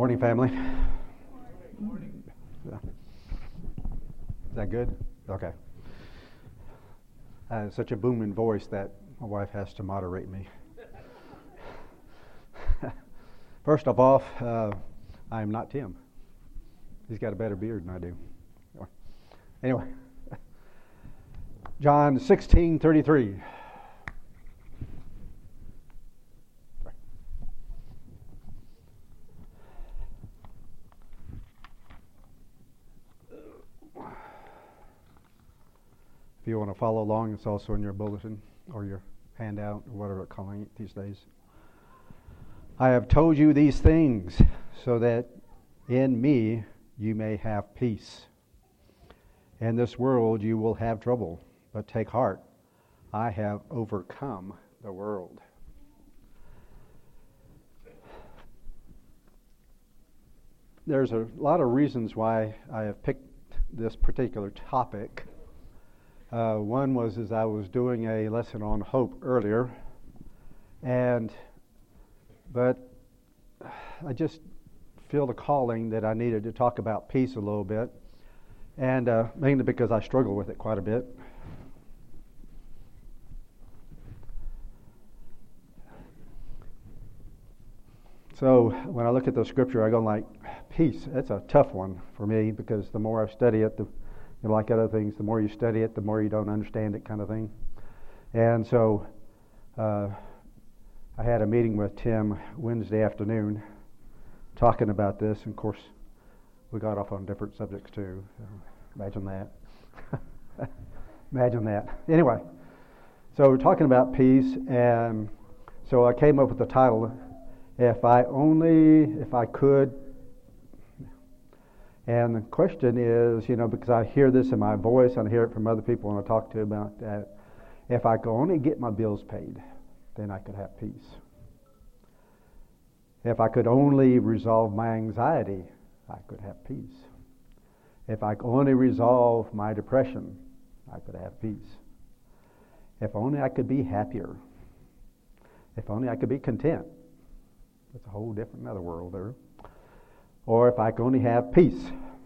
Morning, family. Morning. Yeah. Is that good? Okay. Have such a booming voice that my wife has to moderate me. First of all, uh, I am not Tim. He's got a better beard than I do. Anyway, John 16 33. you to follow along, it's also in your bulletin or your handout or whatever they're calling it these days. I have told you these things so that in me you may have peace. In this world you will have trouble, but take heart. I have overcome the world. There's a lot of reasons why I have picked this particular topic. Uh, one was as I was doing a lesson on hope earlier, and but I just feel the calling that I needed to talk about peace a little bit, and uh, mainly because I struggle with it quite a bit. So when I look at the scripture, I go like, peace. That's a tough one for me because the more I study it, the you know, like other things, the more you study it, the more you don't understand it, kind of thing. And so, uh, I had a meeting with Tim Wednesday afternoon, talking about this. And of course, we got off on different subjects too. So imagine that. imagine that. Anyway, so we're talking about peace, and so I came up with the title, "If I Only, If I Could." And the question is, you know, because I hear this in my voice and I hear it from other people when I talk to about that, if I could only get my bills paid, then I could have peace. If I could only resolve my anxiety, I could have peace. If I could only resolve my depression, I could have peace. If only I could be happier. If only I could be content. It's a whole different other world there or if I could only have peace.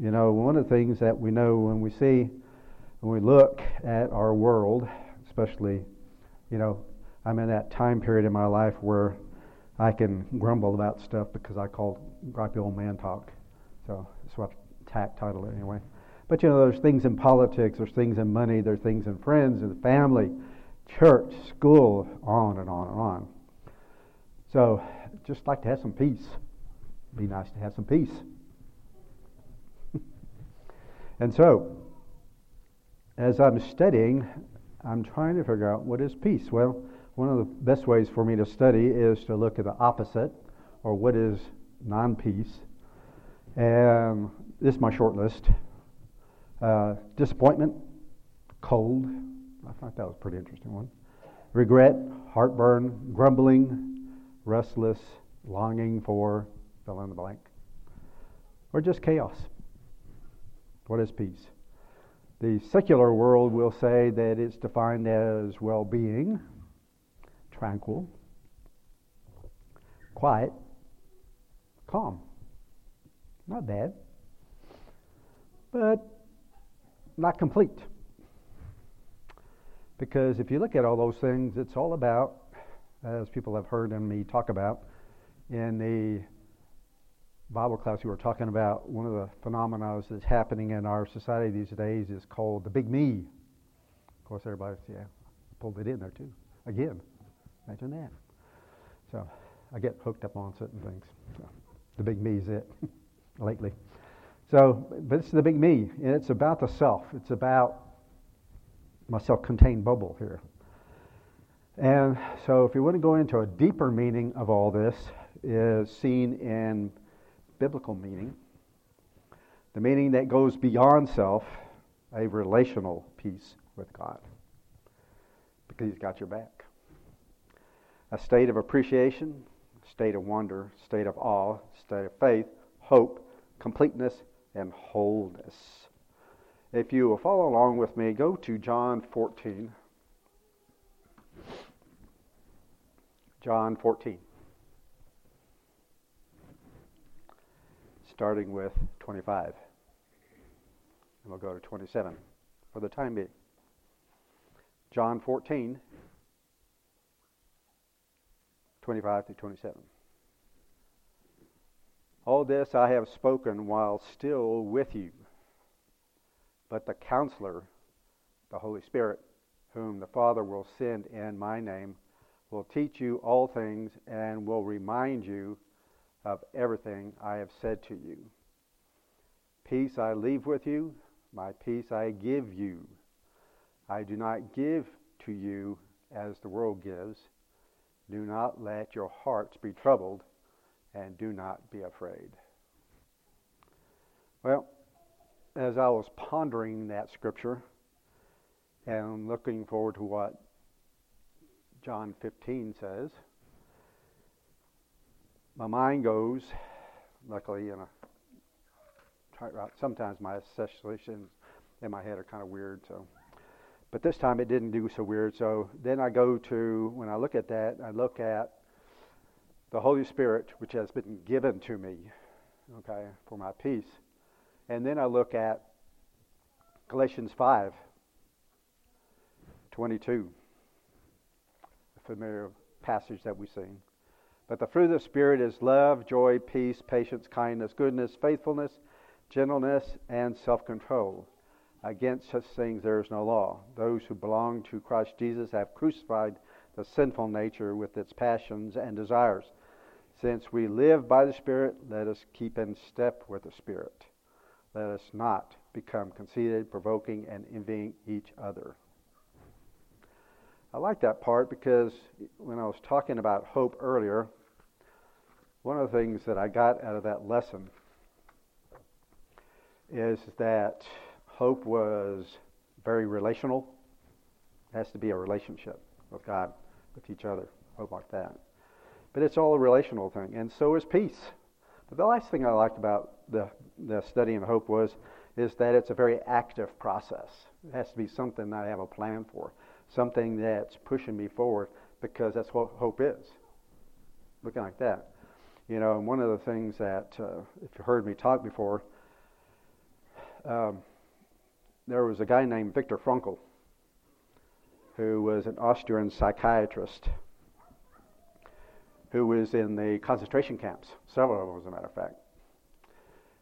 You know, one of the things that we know when we see, when we look at our world, especially, you know, I'm in that time period in my life where I can grumble about stuff because I call gripey old man talk. So that's what I title it anyway. But you know, there's things in politics, there's things in money, there's things in friends and family, church, school, on and on and on. So just like to have some peace be nice to have some peace. And so, as I'm studying, I'm trying to figure out what is peace. Well, one of the best ways for me to study is to look at the opposite, or what is non peace. And this is my short list uh, disappointment, cold. I thought that was a pretty interesting one. Regret, heartburn, grumbling, restless, longing for, fill in the blank, or just chaos. What is peace? The secular world will say that it's defined as well being, tranquil, quiet, calm. Not bad, but not complete. Because if you look at all those things, it's all about, as people have heard me talk about, in the Bible class, we were talking about one of the phenomena that's happening in our society these days is called the big me. Of course, everybody, yeah, pulled it in there too. Again, imagine that. So I get hooked up on certain things. So, the big me is it lately. So, but it's the big me, and it's about the self. It's about my self-contained bubble here. And so, if you want to go into a deeper meaning of all this, is seen in biblical meaning, the meaning that goes beyond self, a relational peace with God. Because He's got your back. A state of appreciation, state of wonder, state of awe, state of faith, hope, completeness, and wholeness. If you will follow along with me, go to John 14. John 14. Starting with 25. And we'll go to 27 for the time being. John 14, 25 through 27. All this I have spoken while still with you. But the counselor, the Holy Spirit, whom the Father will send in my name, will teach you all things and will remind you of everything I have said to you. Peace I leave with you, my peace I give you. I do not give to you as the world gives. Do not let your hearts be troubled, and do not be afraid. Well, as I was pondering that scripture and looking forward to what John 15 says, my mind goes, luckily, in a sometimes my associations in my head are kind of weird, so but this time it didn't do so weird. So then I go to, when I look at that, I look at the Holy Spirit, which has been given to me, okay, for my peace. And then I look at Galatians 5 22, a familiar passage that we sing. But the fruit of the Spirit is love, joy, peace, patience, kindness, goodness, faithfulness, gentleness, and self control. Against such things there is no law. Those who belong to Christ Jesus have crucified the sinful nature with its passions and desires. Since we live by the Spirit, let us keep in step with the Spirit. Let us not become conceited, provoking, and envying each other. I like that part because when I was talking about hope earlier, one of the things that I got out of that lesson is that Hope was very relational. It has to be a relationship with God, with each other. Hope like that. But it's all a relational thing, and so is peace. But the last thing I liked about the the study in hope was is that it's a very active process. It has to be something that I have a plan for, something that's pushing me forward because that's what hope is. Looking like that, you know. And one of the things that, uh, if you heard me talk before, um, there was a guy named Viktor Frankl who was an Austrian psychiatrist who was in the concentration camps, several of them, as a matter of fact.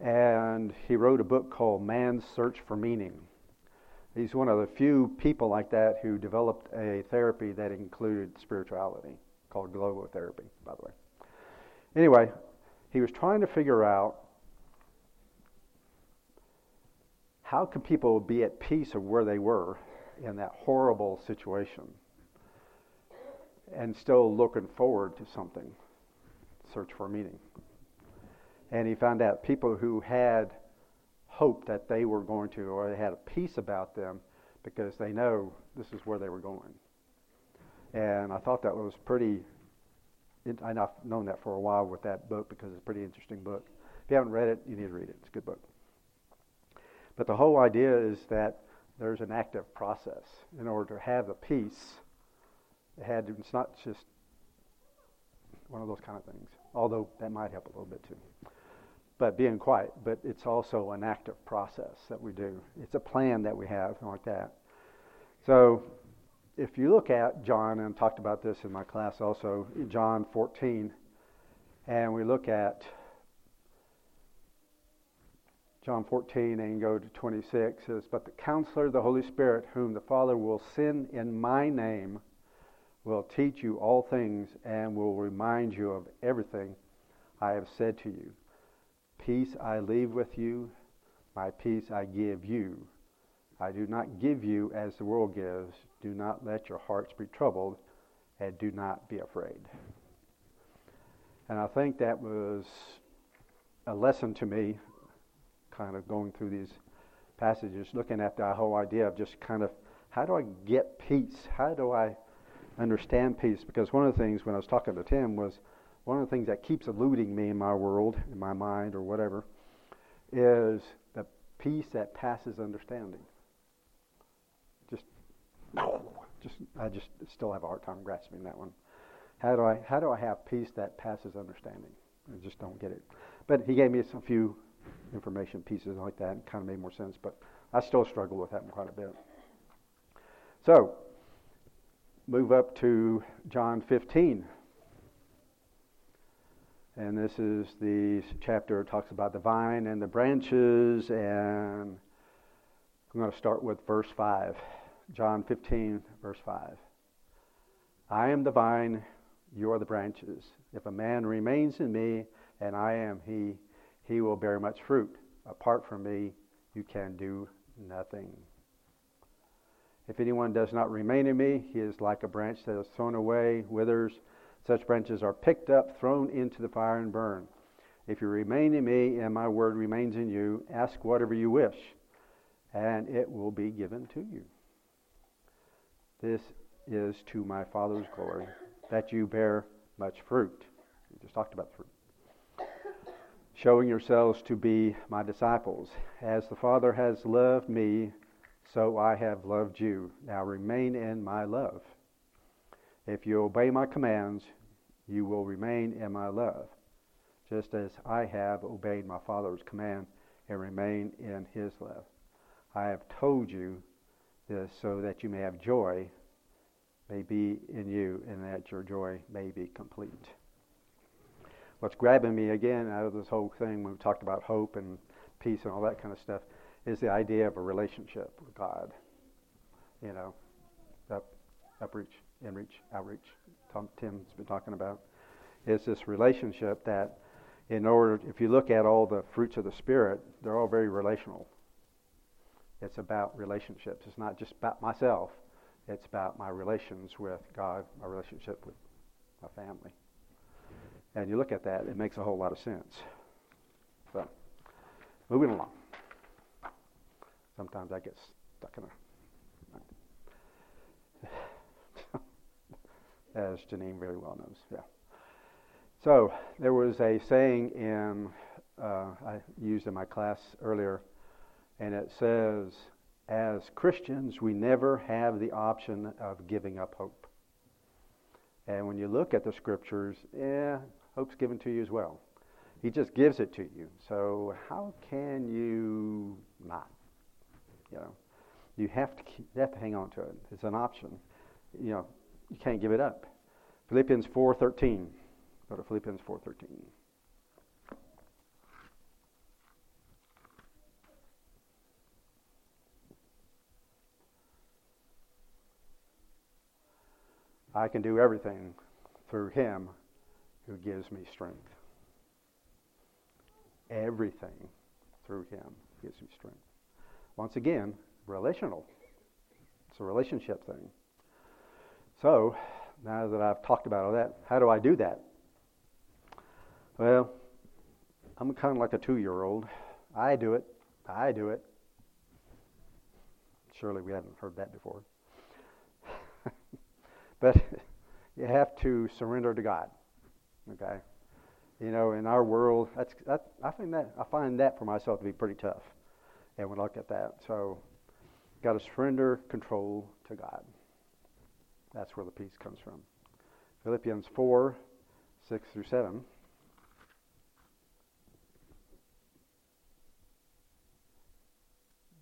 And he wrote a book called Man's Search for Meaning. He's one of the few people like that who developed a therapy that included spirituality, called logotherapy, by the way. Anyway, he was trying to figure out how could people be at peace of where they were in that horrible situation and still looking forward to something? Search for meaning. And he found out people who had hope that they were going to, or they had a peace about them because they know this is where they were going. And I thought that was pretty. I've known that for a while with that book because it's a pretty interesting book. If you haven't read it, you need to read it. It's a good book. But the whole idea is that there's an active process in order to have the peace. It had to, it's not just one of those kind of things, although that might help a little bit too. But being quiet, but it's also an active process that we do. It's a plan that we have like that. So if you look at John, and I talked about this in my class also, John 14, and we look at John 14 and go to 26 says, But the counselor, the Holy Spirit, whom the Father will send in my name, will teach you all things and will remind you of everything I have said to you. Peace I leave with you, my peace I give you. I do not give you as the world gives. Do not let your hearts be troubled, and do not be afraid. And I think that was a lesson to me kind of going through these passages, looking at the whole idea of just kind of how do I get peace? How do I understand peace? Because one of the things when I was talking to Tim was one of the things that keeps eluding me in my world, in my mind, or whatever, is the peace that passes understanding. Just, I just still have a hard time grasping that one. How do I how do I have peace that passes understanding? I just don't get it. but he gave me some few information pieces like that and kind of made more sense. But I still struggle with that quite a bit. So, move up to John 15. And this is the chapter talks about the vine and the branches. And I'm going to start with verse 5. John 15, verse 5. I am the vine, you are the branches. If a man remains in me and I am he, he will bear much fruit. Apart from me, you can do nothing. If anyone does not remain in me, he is like a branch that is thrown away, withers. Such branches are picked up, thrown into the fire, and burned. If you remain in me and my word remains in you, ask whatever you wish, and it will be given to you. This is to my Father's glory, that you bear much fruit. We just talked about fruit. Showing yourselves to be my disciples. As the Father has loved me, so I have loved you. Now remain in my love. If you obey my commands, you will remain in my love, just as I have obeyed my Father's command and remain in his love. I have told you this so that you may have joy may be in you and that your joy may be complete. What's grabbing me again out of this whole thing when we talked about hope and peace and all that kind of stuff is the idea of a relationship with God. You know, up, upreach, inreach, outreach. Tom, Tim's been talking about is this relationship that, in order, if you look at all the fruits of the Spirit, they're all very relational. It's about relationships. It's not just about myself. It's about my relations with God, my relationship with my family. And you look at that, it makes a whole lot of sense. So, moving along. Sometimes I get stuck in a. As Janine very well knows, yeah. So there was a saying in uh, I used in my class earlier, and it says, "As Christians, we never have the option of giving up hope." And when you look at the scriptures, yeah, hope's given to you as well. He just gives it to you. So how can you not? You know, you have to keep, you have to hang on to it. It's an option. You know, you can't give it up. Philippians 4:13. Go to Philippians 4:13. I can do everything through him who gives me strength. Everything through him gives me strength. Once again, relational. It's a relationship thing. So, now that I've talked about all that, how do I do that? Well, I'm kind of like a two year old. I do it. I do it. Surely we haven't heard that before. But you have to surrender to God. Okay? You know, in our world, that's, that, I, find that, I find that for myself to be pretty tough. And I look at that, so got to surrender control to God. That's where the peace comes from. Philippians 4 6 through 7.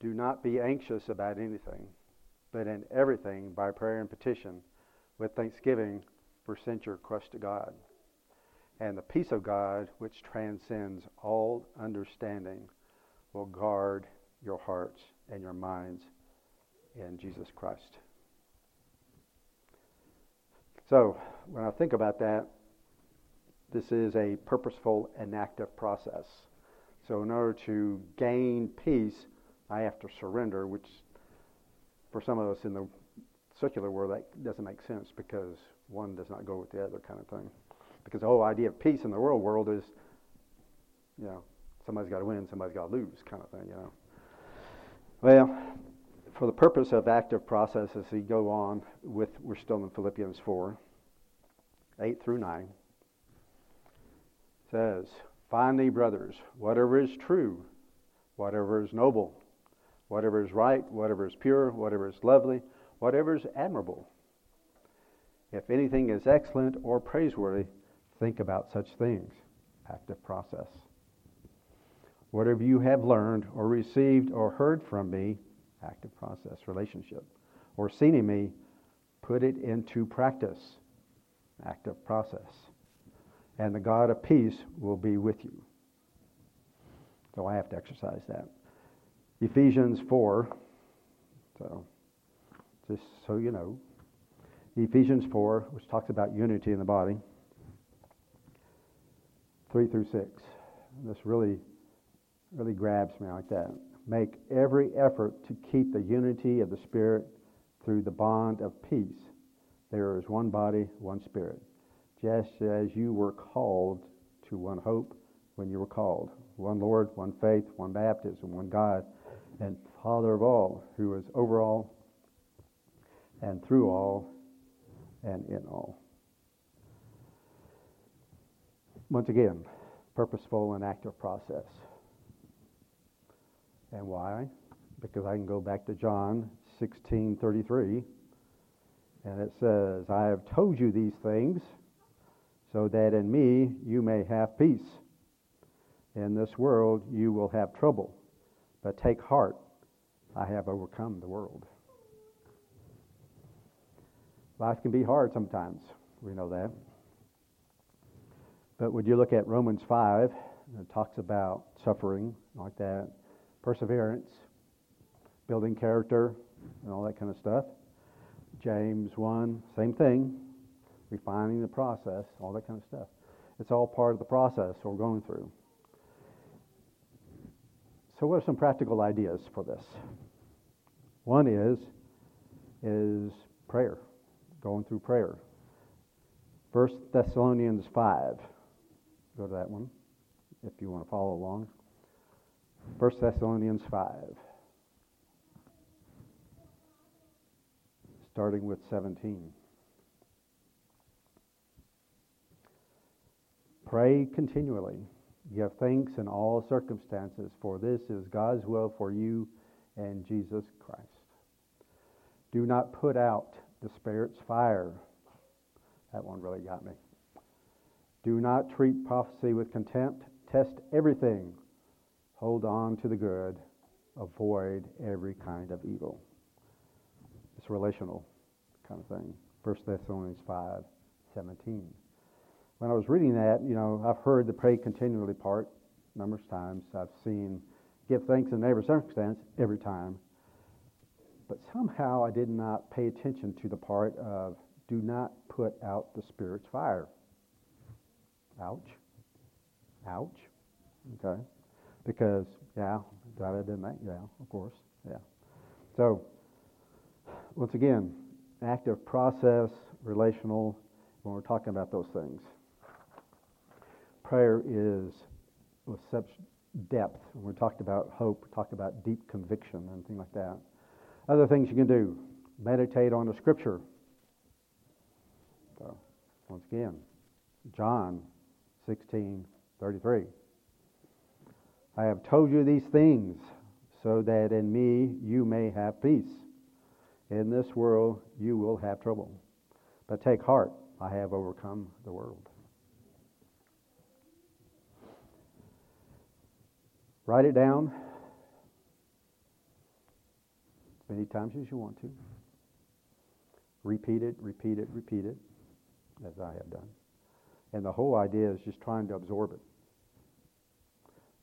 Do not be anxious about anything, but in everything, by prayer and petition, with thanksgiving, present your request to God. And the peace of God, which transcends all understanding, will guard your hearts and your minds in Jesus Christ. So, when I think about that, this is a purposeful and active process. So, in order to gain peace, I have to surrender, which for some of us in the secular world, that doesn't make sense because one does not go with the other kind of thing. Because the whole idea of peace in the real world is, you know, somebody's got to win, somebody's got to lose kind of thing, you know. Well, for the purpose of active process, as we go on with, we're still in Philippians 4, 8 through 9, says, Finally, brothers, whatever is true, whatever is noble, whatever is right, whatever is pure, whatever is lovely, whatever is admirable. If anything is excellent or praiseworthy, think about such things. Active process. Whatever you have learned or received or heard from me, active process, relationship, or seen in me, put it into practice, active process. And the God of peace will be with you. So I have to exercise that. Ephesians 4, so just so you know, Ephesians 4, which talks about unity in the body, 3 through 6. This really, really grabs me like that. Make every effort to keep the unity of the Spirit through the bond of peace. There is one body, one Spirit, just as you were called to one hope when you were called. One Lord, one faith, one baptism, one God, and Father of all, who is over all and through all and in all. Once again, purposeful and active process. And why? Because I can go back to John 16:33 and it says, "I have told you these things so that in me you may have peace. In this world you will have trouble, but take heart, I have overcome the world." Life can be hard sometimes. We know that. But would you look at Romans 5, it talks about suffering like that, perseverance, building character, and all that kind of stuff. James 1, same thing, refining the process, all that kind of stuff. It's all part of the process we're going through. So what are some practical ideas for this? One is is prayer going through prayer. 1 Thessalonians 5. Go to that one if you want to follow along. 1 Thessalonians 5. Starting with 17. Pray continually. Give thanks in all circumstances, for this is God's will for you and Jesus Christ. Do not put out the Spirit's fire. That one really got me. Do not treat prophecy with contempt. Test everything. Hold on to the good. Avoid every kind of evil. It's relational kind of thing. 1 Thessalonians 5 17. When I was reading that, you know, I've heard the pray continually part numerous times. I've seen give thanks in every circumstance every time. But somehow I did not pay attention to the part of do not put out the Spirit's fire. Ouch. Ouch. Okay. Because, yeah, glad I didn't make, yeah, of course. Yeah. So, once again, active process, relational, when we're talking about those things. Prayer is with such depth. When we talked about hope, we talked about deep conviction and things like that. Other things you can do meditate on the scripture. So, once again, John 16 33. I have told you these things so that in me you may have peace. In this world you will have trouble. But take heart, I have overcome the world. Write it down many times as you want to. Repeat it, repeat it, repeat it, as I have done. And the whole idea is just trying to absorb it.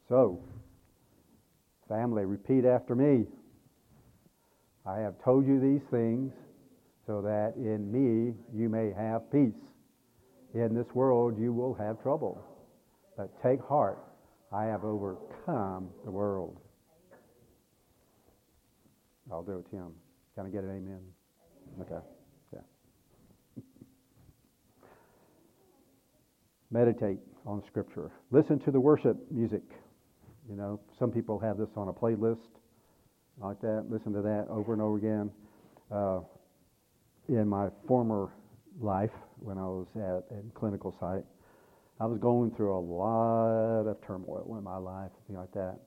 So, family, repeat after me. I have told you these things so that in me you may have peace. In this world you will have trouble. But take heart, I have overcome the world. I'll do it, Tim. Can I get an amen? Okay. Yeah. Meditate on Scripture. Listen to the worship music. You know, some people have this on a playlist like that. Listen to that over and over again. Uh, in my former life, when I was at a clinical site, I was going through a lot of turmoil in my life, things like that.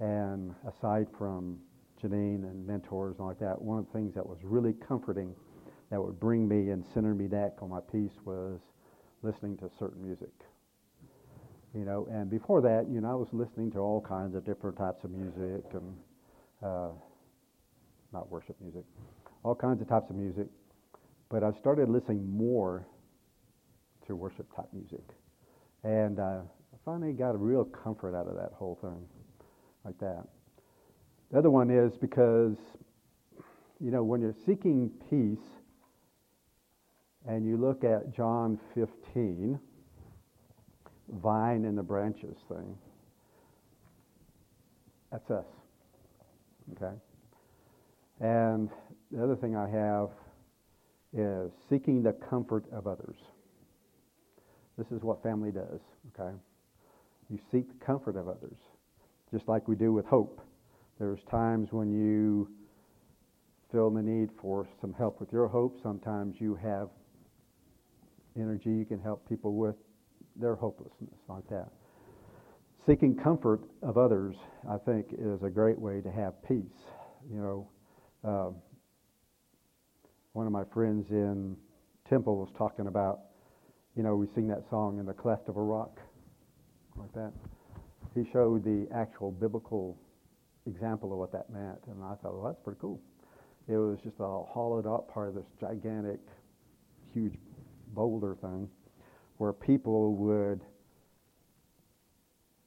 And aside from Janine and mentors and like that, one of the things that was really comforting that would bring me and center me back on my peace was listening to certain music. You know, and before that, you know, I was listening to all kinds of different types of music and uh, not worship music, all kinds of types of music. But I started listening more to worship type music, and uh, I finally got a real comfort out of that whole thing, like that. The other one is because, you know, when you're seeking peace, and you look at John 15 vine and the branches thing. That's us. Okay? And the other thing I have is seeking the comfort of others. This is what family does, okay? You seek the comfort of others, just like we do with hope. There's times when you feel the need for some help with your hope. Sometimes you have energy you can help people with their hopelessness like that. Seeking comfort of others, I think, is a great way to have peace. You know, um, one of my friends in Temple was talking about, you know, we sing that song in the cleft of a rock, like that. He showed the actual biblical example of what that meant, and I thought, well, that's pretty cool. It was just a hollowed out part of this gigantic, huge boulder thing where people would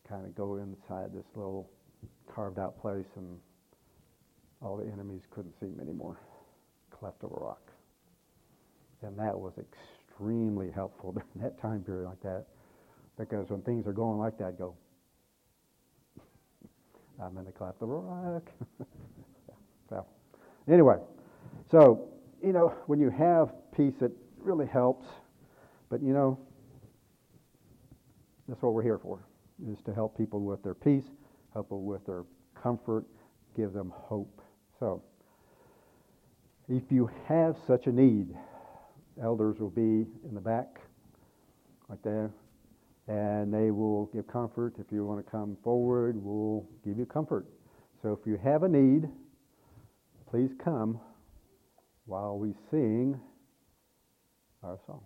kind of go inside this little carved out place and all the enemies couldn't see them anymore, cleft of a rock. And that was extremely helpful during that time period like that because when things are going like that, go, I'm in the cleft of a rock. so, anyway, so, you know, when you have peace, it really helps. But, you know, that's what we're here for, is to help people with their peace, help them with their comfort, give them hope. So, if you have such a need, elders will be in the back, right there, and they will give comfort. If you want to come forward, we'll give you comfort. So if you have a need, please come while we sing our song.